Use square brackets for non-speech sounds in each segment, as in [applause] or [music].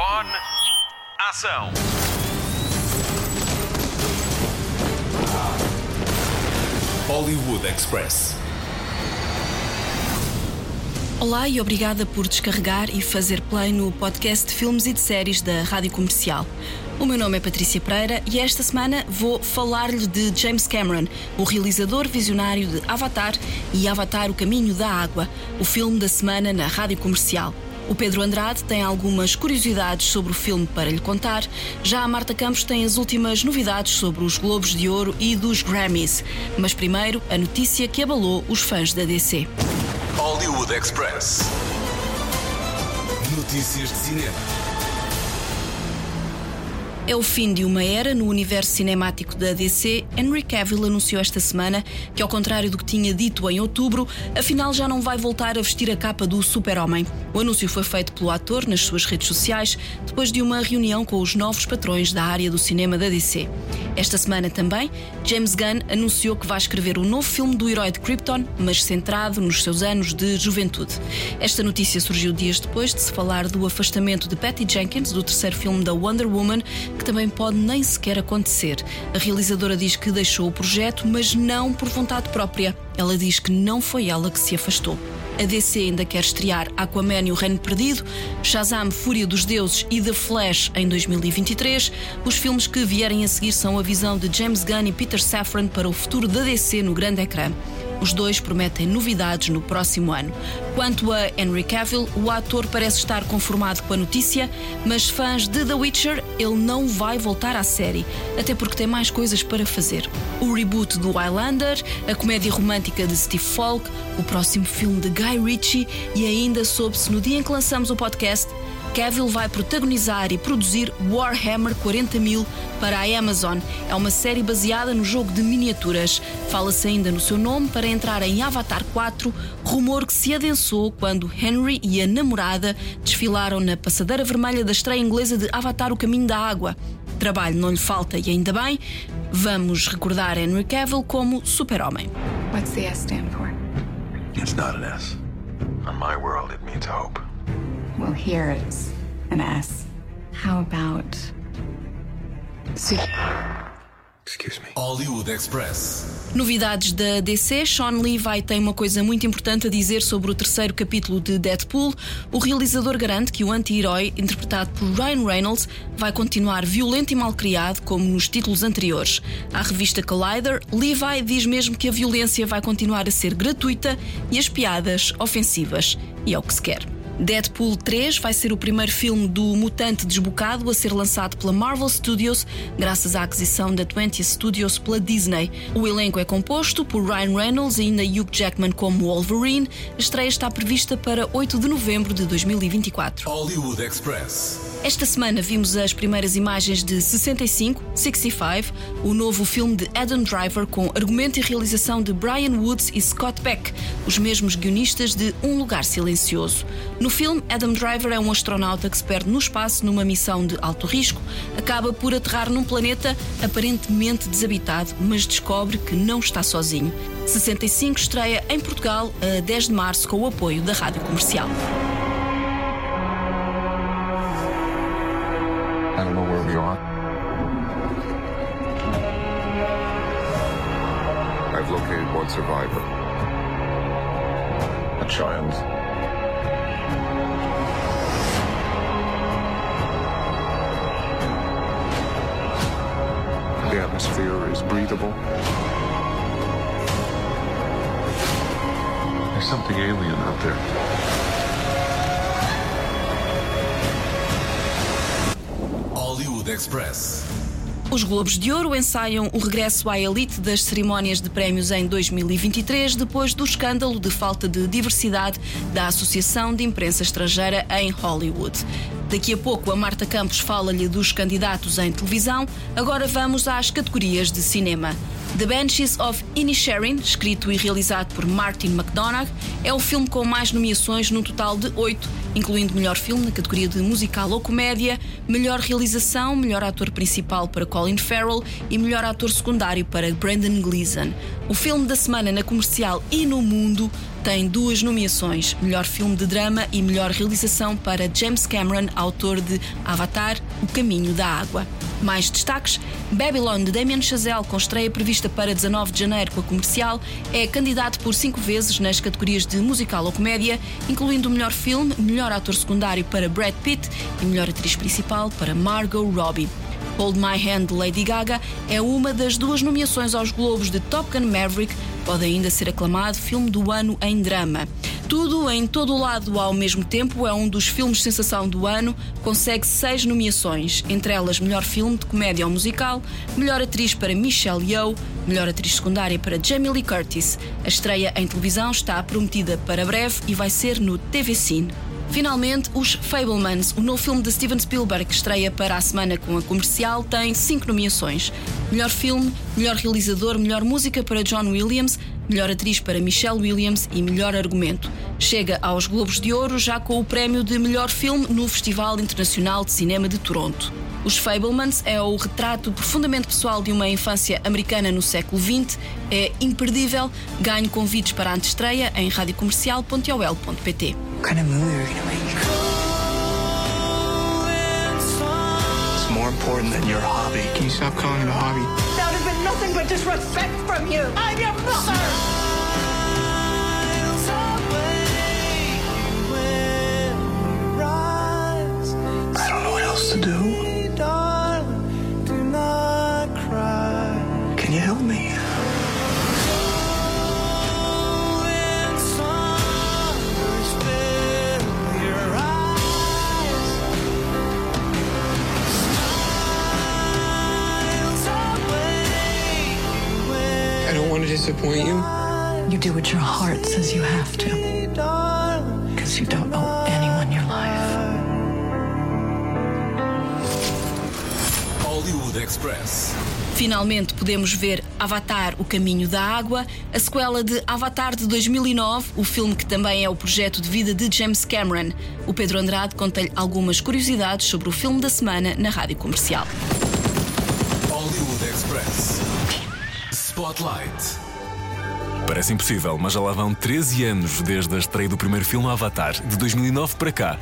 Microfone. Ação. Hollywood Express. Olá e obrigada por descarregar e fazer play no podcast de filmes e de séries da Rádio Comercial. O meu nome é Patrícia Pereira e esta semana vou falar-lhe de James Cameron, o realizador visionário de Avatar e Avatar O Caminho da Água, o filme da semana na Rádio Comercial. O Pedro Andrade tem algumas curiosidades sobre o filme para lhe contar. Já a Marta Campos tem as últimas novidades sobre os Globos de Ouro e dos Grammys. Mas primeiro, a notícia que abalou os fãs da DC. Hollywood Express. Notícias de cinema. É o fim de uma era no universo cinemático da DC. Henry Cavill anunciou esta semana que, ao contrário do que tinha dito em outubro, afinal já não vai voltar a vestir a capa do Super-Homem. O anúncio foi feito pelo ator nas suas redes sociais depois de uma reunião com os novos patrões da área do cinema da DC. Esta semana também, James Gunn anunciou que vai escrever um novo filme do herói de Krypton, mas centrado nos seus anos de juventude. Esta notícia surgiu dias depois de se falar do afastamento de Patty Jenkins do terceiro filme da Wonder Woman, que também pode nem sequer acontecer. A realizadora diz que deixou o projeto, mas não por vontade própria. Ela diz que não foi ela que se afastou. A DC ainda quer estrear Aquaman e o Reino Perdido, Shazam, Fúria dos Deuses e The Flash em 2023. Os filmes que vierem a seguir são a visão de James Gunn e Peter Safran para o futuro da DC no grande ecrã. Os dois prometem novidades no próximo ano. Quanto a Henry Cavill, o ator parece estar conformado com a notícia, mas fãs de The Witcher, ele não vai voltar à série, até porque tem mais coisas para fazer. O reboot do Highlander, a comédia romântica de Steve Falk, o próximo filme de Guy Ritchie e ainda soube-se no dia em que lançamos o podcast Cavill vai protagonizar e produzir Warhammer 40 mil para a Amazon. É uma série baseada no jogo de miniaturas. Fala-se ainda no seu nome para entrar em Avatar 4, rumor que se adensou quando Henry e a namorada desfilaram na passadeira vermelha da estreia inglesa de Avatar O Caminho da Água. Trabalho não lhe falta e ainda bem. Vamos recordar Henry Cavill como super-homem. What's the S stand for? It's not an S. On my world, it means hope. It's an S. How about? Excuse me. Hollywood Express. Novidades da DC, Sean Levi tem uma coisa muito importante a dizer sobre o terceiro capítulo de Deadpool. O realizador garante que o anti-herói, interpretado por Ryan Reynolds, vai continuar violento e malcriado, como nos títulos anteriores. À revista Collider, Levi diz mesmo que a violência vai continuar a ser gratuita e as piadas ofensivas. E é o que se quer. Deadpool 3 vai ser o primeiro filme do mutante desbocado a ser lançado pela Marvel Studios, graças à aquisição da 20th Studios pela Disney. O elenco é composto por Ryan Reynolds e ainda Hugh Jackman como Wolverine. A estreia está prevista para 8 de novembro de 2024. Hollywood Express. Esta semana vimos as primeiras imagens de 65, 65, o novo filme de Adam Driver com argumento e realização de Brian Woods e Scott Beck, os mesmos guionistas de Um Lugar Silencioso. No filme, Adam Driver é um astronauta que se perde no espaço numa missão de alto risco, acaba por aterrar num planeta aparentemente desabitado, mas descobre que não está sozinho. 65 estreia em Portugal a 10 de março com o apoio da Rádio Comercial. I've located one survivor. A child. Atmosphere is breathable. There's something alien out there. Hollywood Express. Os Globos de Ouro ensaiam o regresso à elite das cerimónias de prémios em 2023, depois do escândalo de falta de diversidade da Associação de Imprensa Estrangeira em Hollywood. Daqui a pouco a Marta Campos fala-lhe dos candidatos em televisão. Agora vamos às categorias de cinema. The Banshees of Inisherin, escrito e realizado por Martin McDonagh, é o filme com mais nomeações, num total de oito, incluindo melhor filme na categoria de musical ou comédia, melhor realização, melhor ator principal para Colin Farrell e melhor ator secundário para Brandon Gleeson. O filme da semana na comercial e no mundo tem duas nomeações: melhor filme de drama e melhor realização para James Cameron, autor de Avatar: O Caminho da Água. Mais destaques: Babylon de Damien Chazelle, com estreia prevista para 19 de janeiro com a comercial, é candidato por cinco vezes nas categorias de musical ou comédia, incluindo o melhor filme, melhor ator secundário para Brad Pitt e melhor atriz principal para Margot Robbie. Hold My Hand de Lady Gaga é uma das duas nomeações aos Globos de Top Gun Maverick, pode ainda ser aclamado filme do ano em drama. Tudo em todo lado ao mesmo tempo é um dos filmes sensação do ano, consegue seis nomeações, entre elas melhor filme de comédia ou musical, melhor atriz para Michelle Yeoh, melhor atriz secundária para Jamie Lee Curtis. A estreia em televisão está prometida para breve e vai ser no TV Cine. Finalmente, Os Fablemans, o novo filme de Steven Spielberg que estreia para a semana com a comercial, tem cinco nomeações: melhor filme, melhor realizador, melhor música para John Williams, melhor atriz para Michelle Williams e melhor argumento. Chega aos Globos de Ouro já com o prémio de melhor filme no Festival Internacional de Cinema de Toronto. Os Fablemans é o retrato profundamente pessoal de uma infância americana no século XX. É imperdível. Ganhe convites para a antestreia em radiocomercial.ol.pt. What kind of movie are we gonna make? It's more important than your hobby. Can you stop calling it a hobby? That has been nothing but disrespect from you. I'm your mother. I don't know what else to do. Want to disappoint you. You do what your heart says you have to. Because you don't owe anyone your life. Hollywood Express. Finalmente podemos ver Avatar: O Caminho da Água, a sequela de Avatar de 2009, o filme que também é o projeto de vida de James Cameron. O Pedro Andrade conta-lhe algumas curiosidades sobre o filme da semana na rádio comercial. Spotlight. Parece impossível, mas já lá vão 13 anos desde a estreia do primeiro filme Avatar, de 2009 para cá.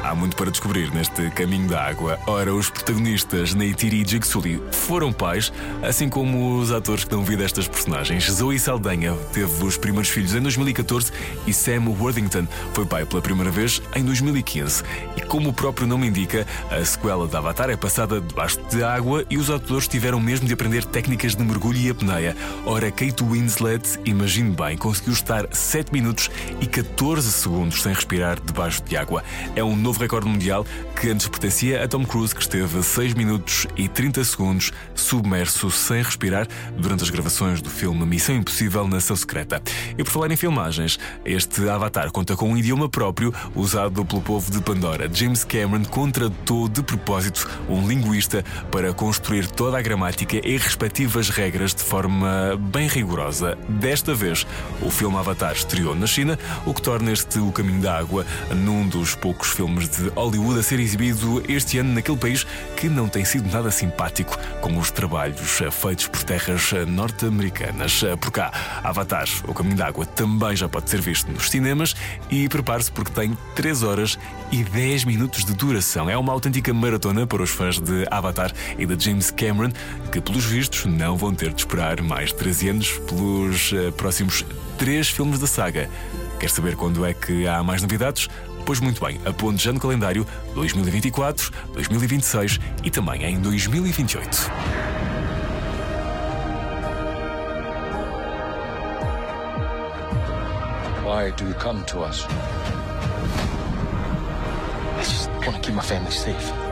Há muito para descobrir neste caminho da água. Ora, os protagonistas Neytiri e Jigsaw foram pais, assim como os atores que dão vida a estas personagens. Zoe Saldanha teve os primeiros filhos em 2014 e Sam Worthington foi pai pela primeira vez em 2015. E como o próprio nome indica, a sequela de Avatar é passada debaixo de água e os atores tiveram mesmo de aprender técnicas de mergulho e apneia. Ora, Kate Winslet, imagine bem, conseguiu estar 7 minutos e 14 segundos sem respirar debaixo de água. É um novo recorde mundial que antes pertencia a Tom Cruise, que esteve 6 minutos e 30 segundos submerso sem respirar durante as gravações do filme Missão Impossível Nação Secreta. E por falar em filmagens, este Avatar conta com um idioma próprio usado pelo povo de Pandora. James Cameron contratou de propósito um linguista para construir toda a gramática e respectivas regras de forma bem rigorosa. Desta vez, o filme Avatar estreou na China, o que torna este O Caminho da Água num dos poucos filmes de Hollywood a ser exibido este ano naquele país que não tem sido nada simpático com os trabalhos feitos por terras norte-americanas. Por cá, Avatar, O Caminho da Água, também já pode ser visto nos cinemas e prepare-se porque tem 3 horas e 10 minutos de duração. É uma autêntica maratona para os fãs de Avatar e de James Cameron, que pelos vistos não vão ter de esperar mais 13 anos pelos eh, próximos 3 filmes da saga. Quer saber quando é que há mais novidades? Pois muito bem, aponte já no calendário 2024, 2026 e também em 2028. Why do you come to us? I just want to keep my family safe.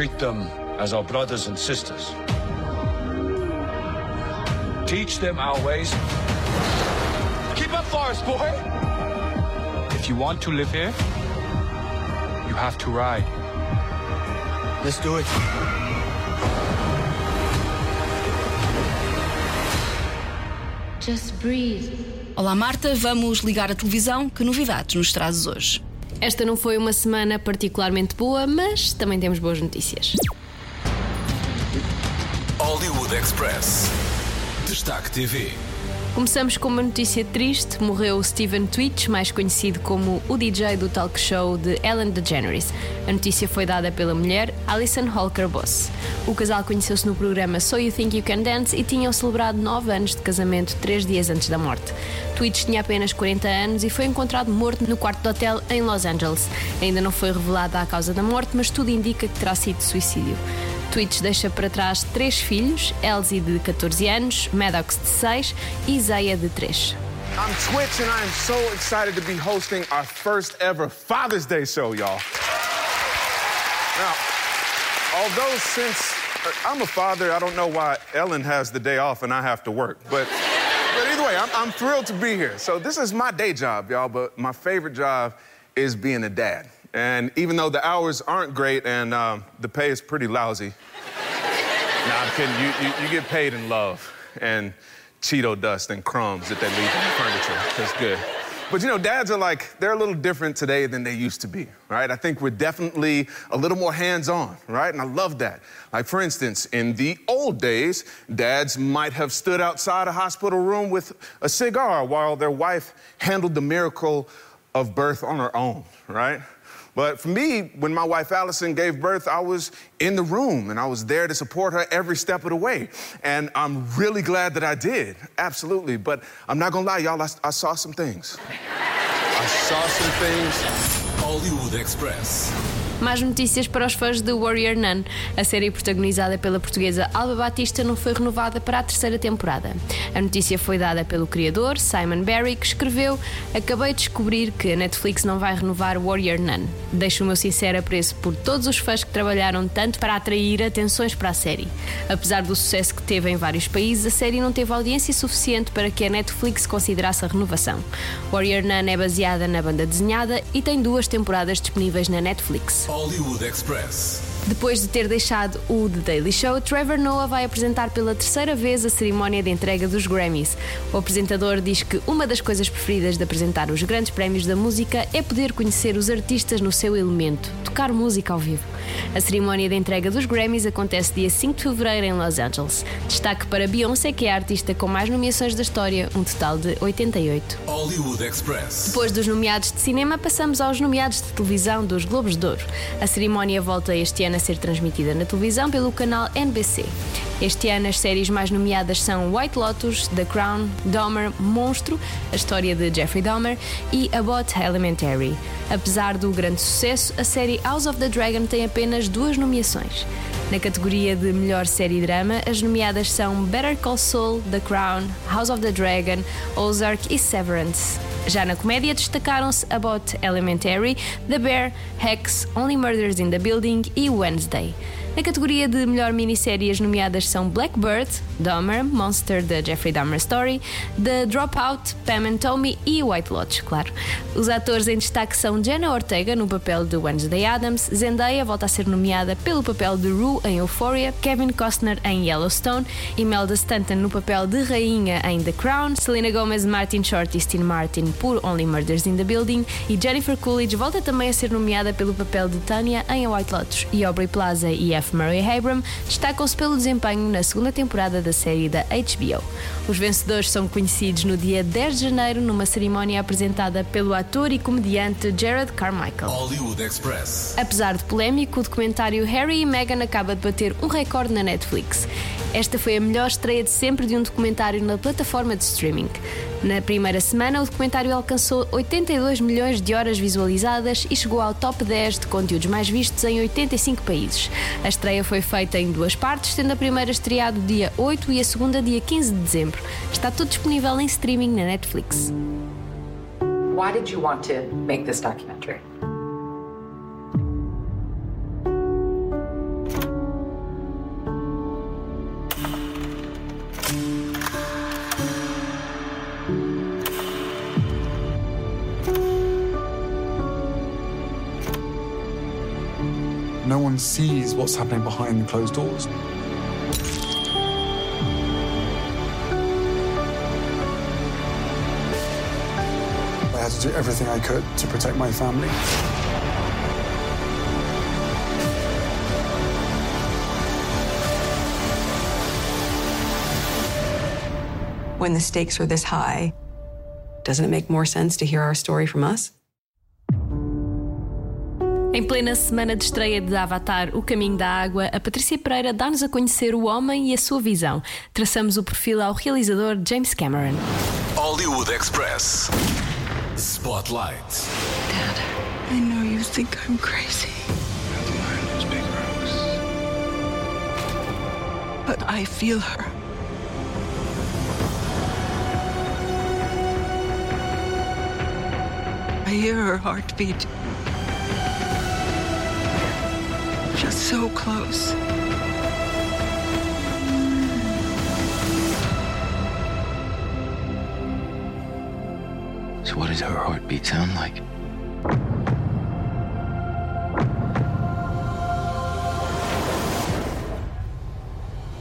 Treat them as our brothers and sisters. Teach them our ways. Keep up, Forest Boy! If you want to live here, You have to ride. Let's do it. Just breathe. Olá Marta, vamos ligar a televisão. Que novidades nos trazes hoje? Esta não foi uma semana particularmente boa, mas também temos boas notícias. Hollywood Express. Destaque TV. Começamos com uma notícia triste. Morreu Steven Twitch, mais conhecido como o DJ do talk show de Ellen DeGeneres. A notícia foi dada pela mulher Alison Holker Boss. O casal conheceu-se no programa So You Think You Can Dance e tinham celebrado nove anos de casamento três dias antes da morte. Twitch tinha apenas 40 anos e foi encontrado morto no quarto de hotel em Los Angeles. Ainda não foi revelada a causa da morte, mas tudo indica que terá sido suicídio. Twitch deixa para trás três filhos: Elsie, de 14 anos, Maddox, de 6 e Isaiah, de 3. I'm Twitch and I am so excited to be hosting our first ever Father's Day show, y'all. Now, although since uh, I'm a father, I don't know why Ellen has the day off and I have to work. But, but either way, I'm, I'm thrilled to be here. So this is my day job, y'all, but my favorite job is being a dad. And even though the hours aren't great and um, the pay is pretty lousy, [laughs] nah, I'm kidding. You, you, you get paid in love and Cheeto dust and crumbs that they leave on the furniture. That's good. But you know, dads are like, they're a little different today than they used to be, right? I think we're definitely a little more hands on, right? And I love that. Like, for instance, in the old days, dads might have stood outside a hospital room with a cigar while their wife handled the miracle of birth on her own, right? But for me, when my wife Allison gave birth, I was in the room and I was there to support her every step of the way. And I'm really glad that I did, absolutely. But I'm not gonna lie, y'all, I, I saw some things. I saw some things. Hollywood Express. Mais notícias para os fãs de Warrior Nun. A série protagonizada pela portuguesa Alba Batista não foi renovada para a terceira temporada. A notícia foi dada pelo criador, Simon Barry, que escreveu: Acabei de descobrir que a Netflix não vai renovar Warrior Nun. Deixo o meu sincero apreço por todos os fãs que trabalharam tanto para atrair atenções para a série. Apesar do sucesso que teve em vários países, a série não teve audiência suficiente para que a Netflix considerasse a renovação. Warrior Nun é baseada na banda desenhada e tem duas temporadas disponíveis na Netflix. Hollywood Express. Depois de ter deixado o The Daily Show, Trevor Noah vai apresentar pela terceira vez a cerimónia de entrega dos Grammys. O apresentador diz que uma das coisas preferidas de apresentar os grandes prémios da música é poder conhecer os artistas no seu elemento, tocar música ao vivo. A cerimónia de entrega dos Grammys acontece dia 5 de fevereiro em Los Angeles. Destaque para Beyoncé, que é a artista com mais nomeações da história, um total de 88. Hollywood Express. Depois dos nomeados de cinema, passamos aos nomeados de televisão dos Globos de Ouro. A cerimónia volta este ano a ser transmitida na televisão pelo canal NBC. Este ano as séries mais nomeadas são White Lotus, The Crown, Dahmer, Monstro, a história de Jeffrey Dahmer e About Elementary. Apesar do grande sucesso, a série House of the Dragon tem apenas duas nomeações. Na categoria de melhor série drama, as nomeadas são Better Call Saul, The Crown, House of the Dragon, Ozark e Severance. Já na comédia destacaram-se About Elementary, The Bear, Hex, Only Murders in the Building e Wednesday. Na categoria de melhor minissérie, as nomeadas são Blackbird, Dahmer, Monster, The Jeffrey Dahmer Story, The Dropout, Pam and Tommy e White Lotus, claro. Os atores em destaque são Jenna Ortega no papel de Wednesday Adams, Zendaya volta a ser nomeada pelo papel de Rue em Euphoria, Kevin Costner em Yellowstone, Imelda Stanton no papel de Rainha em The Crown, Selena Gomez, Martin Short e Steve Martin por Only Murders in the Building e Jennifer Coolidge volta também a ser nomeada pelo papel de Tanya em A White Lotus e Aubrey Plaza e F. Murray Abram destacam-se pelo desempenho na segunda temporada da série da HBO. Os vencedores são conhecidos no dia 10 de janeiro numa cerimónia apresentada pelo ator e comediante Jared Carmichael. Hollywood Express. Apesar de polémico, o documentário Harry e Meghan acaba de bater um recorde na Netflix. Esta foi a melhor estreia de sempre de um documentário na plataforma de streaming. Na primeira semana, o documentário alcançou 82 milhões de horas visualizadas e chegou ao top 10 de conteúdos mais vistos em 85 países. A estreia foi feita em duas partes, sendo a primeira estreado dia 8 e a segunda dia 15 de dezembro. Está tudo disponível em streaming na Netflix. Why did you want to make this documentary? Sees what's happening behind the closed doors. I had to do everything I could to protect my family. When the stakes are this high, doesn't it make more sense to hear our story from us? Em plena semana de estreia de Avatar O Caminho da Água, a Patrícia Pereira dá-nos a conhecer o homem e a sua visão. Traçamos o perfil ao realizador James Cameron. Hollywood Express. Spotlight. Dad, I know you think I'm crazy. But I feel her. I hear her heartbeat. Just so close. So, what does her heartbeat sound like?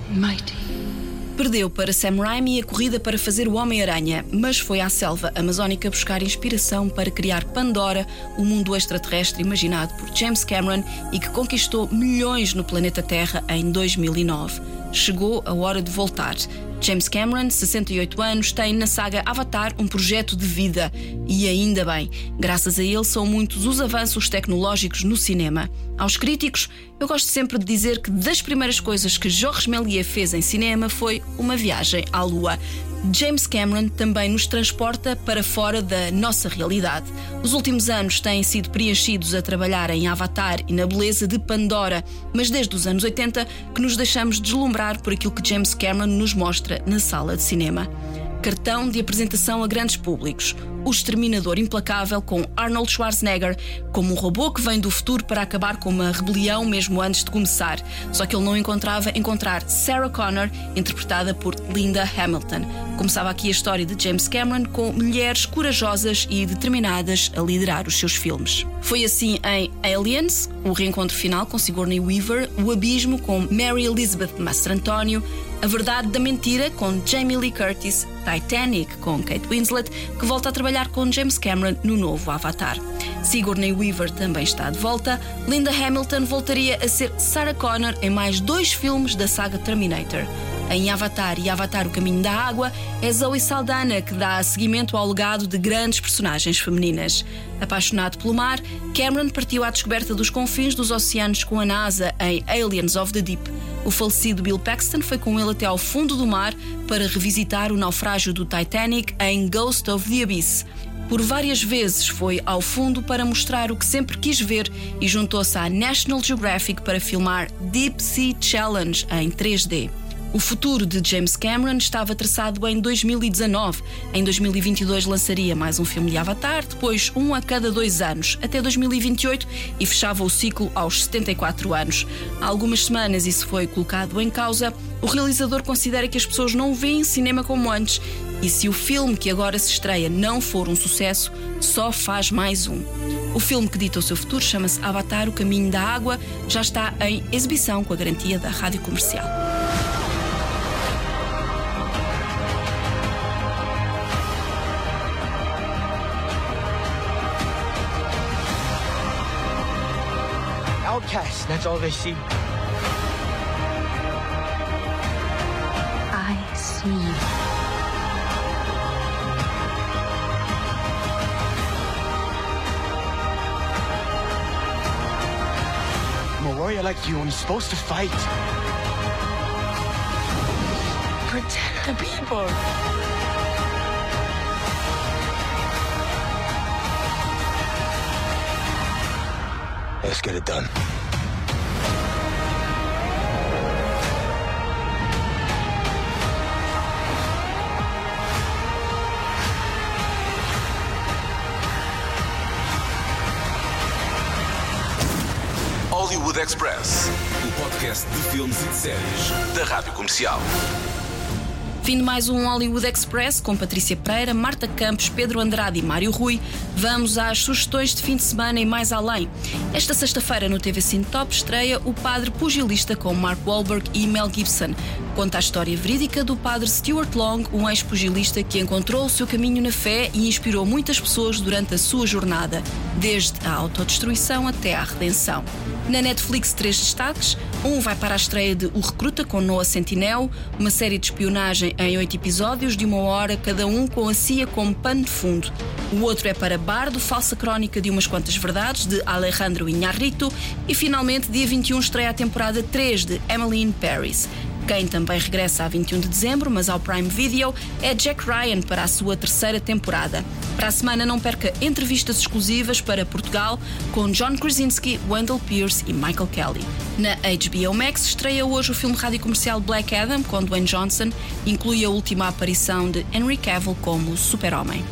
Mighty. Perdeu para Sam Raimi a corrida para fazer o Homem-Aranha, mas foi à selva amazónica buscar inspiração para criar Pandora, o mundo extraterrestre imaginado por James Cameron e que conquistou milhões no planeta Terra em 2009. Chegou a hora de voltar. James Cameron, 68 anos, tem na saga Avatar um projeto de vida. E ainda bem, graças a ele são muitos os avanços tecnológicos no cinema. Aos críticos, eu gosto sempre de dizer que das primeiras coisas que Georges Méliès fez em cinema foi uma viagem à Lua. James Cameron também nos transporta para fora da nossa realidade. Os últimos anos têm sido preenchidos a trabalhar em Avatar e na beleza de Pandora, mas desde os anos 80 que nos deixamos deslumbrar por aquilo que James Cameron nos mostra na sala de cinema. Cartão de apresentação a grandes públicos. O Exterminador Implacável com Arnold Schwarzenegger como um robô que vem do futuro para acabar com uma rebelião mesmo antes de começar. Só que ele não encontrava encontrar Sarah Connor, interpretada por Linda Hamilton. Começava aqui a história de James Cameron com mulheres corajosas e determinadas a liderar os seus filmes. Foi assim em Aliens, o reencontro final com Sigourney Weaver, O Abismo com Mary Elizabeth Mastrantonio, A Verdade da Mentira com Jamie Lee Curtis, Titanic com Kate Winslet, que volta a trabalhar com James Cameron no novo Avatar. Sigourney Weaver também está de volta. Linda Hamilton voltaria a ser Sarah Connor em mais dois filmes da saga Terminator. Em Avatar e Avatar O Caminho da Água, é Zoe Saldana que dá seguimento ao legado de grandes personagens femininas. Apaixonado pelo mar, Cameron partiu à descoberta dos confins dos oceanos com a NASA em Aliens of the Deep. O falecido Bill Paxton foi com ele até ao fundo do mar para revisitar o naufrágio do Titanic em Ghost of the Abyss. Por várias vezes foi ao fundo para mostrar o que sempre quis ver e juntou-se à National Geographic para filmar Deep Sea Challenge em 3D. O futuro de James Cameron estava traçado em 2019. Em 2022 lançaria mais um filme de Avatar, depois um a cada dois anos, até 2028 e fechava o ciclo aos 74 anos. Há algumas semanas isso foi colocado em causa. O realizador considera que as pessoas não veem cinema como antes e se o filme que agora se estreia não for um sucesso, só faz mais um. O filme que dita o seu futuro chama-se Avatar O Caminho da Água, já está em exibição com a garantia da rádio comercial. Outcast, that's all they see. I see. I'm a warrior like you, and you're supposed to fight. Protect the people. Let's get it done. Hollywood Express. O podcast de filmes e de séries da Rádio Comercial. Fim de mais um Hollywood Express com Patrícia Pereira, Marta Campos, Pedro Andrade e Mário Rui. Vamos às sugestões de fim de semana e mais além. Esta sexta-feira no TV Cine Top estreia O Padre Pugilista com Mark Wahlberg e Mel Gibson. Conta a história verídica do padre Stuart Long, um ex-pugilista que encontrou o seu caminho na fé e inspirou muitas pessoas durante a sua jornada, desde a autodestruição até à redenção. Na Netflix, três destaques. Um vai para a estreia de O Recruta com Noah Centineo, uma série de espionagem em oito episódios de uma hora, cada um com a CIA como pano de fundo. O outro é para Bardo, falsa crónica de umas quantas verdades, de Alejandro Iñárritu. E finalmente, dia 21, estreia a temporada 3 de Emily in Paris. Quem também regressa a 21 de dezembro, mas ao Prime Video, é Jack Ryan para a sua terceira temporada. Para a semana, não perca entrevistas exclusivas para Portugal com John Krasinski, Wendell Pierce e Michael Kelly. Na HBO Max estreia hoje o filme rádio comercial Black Adam com Dwayne Johnson, inclui a última aparição de Henry Cavill como Super-Homem.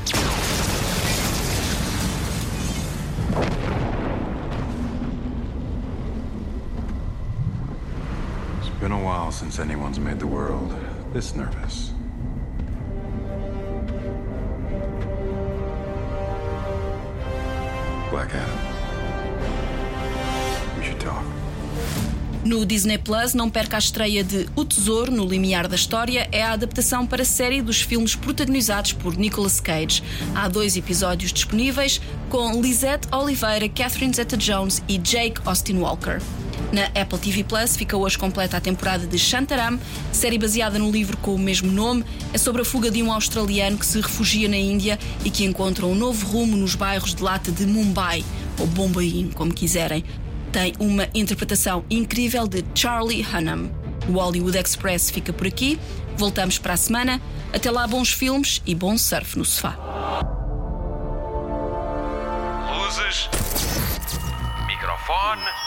Since anyone's made the world this nervous. Black Adam. No Disney Plus, não perca a estreia de O Tesouro no Limiar da História, é a adaptação para a série dos filmes protagonizados por Nicolas Cage. Há dois episódios disponíveis com Lisette Oliveira, Catherine Zeta-Jones e Jake Austin Walker. Na Apple TV Plus fica hoje completa a temporada de Shantaram, série baseada no livro com o mesmo nome. É sobre a fuga de um australiano que se refugia na Índia e que encontra um novo rumo nos bairros de lata de Mumbai, ou Bombaim, como quiserem. Tem uma interpretação incrível de Charlie Hunnam. O Hollywood Express fica por aqui. Voltamos para a semana. Até lá, bons filmes e bom surf no sofá. Luzes. Microfone.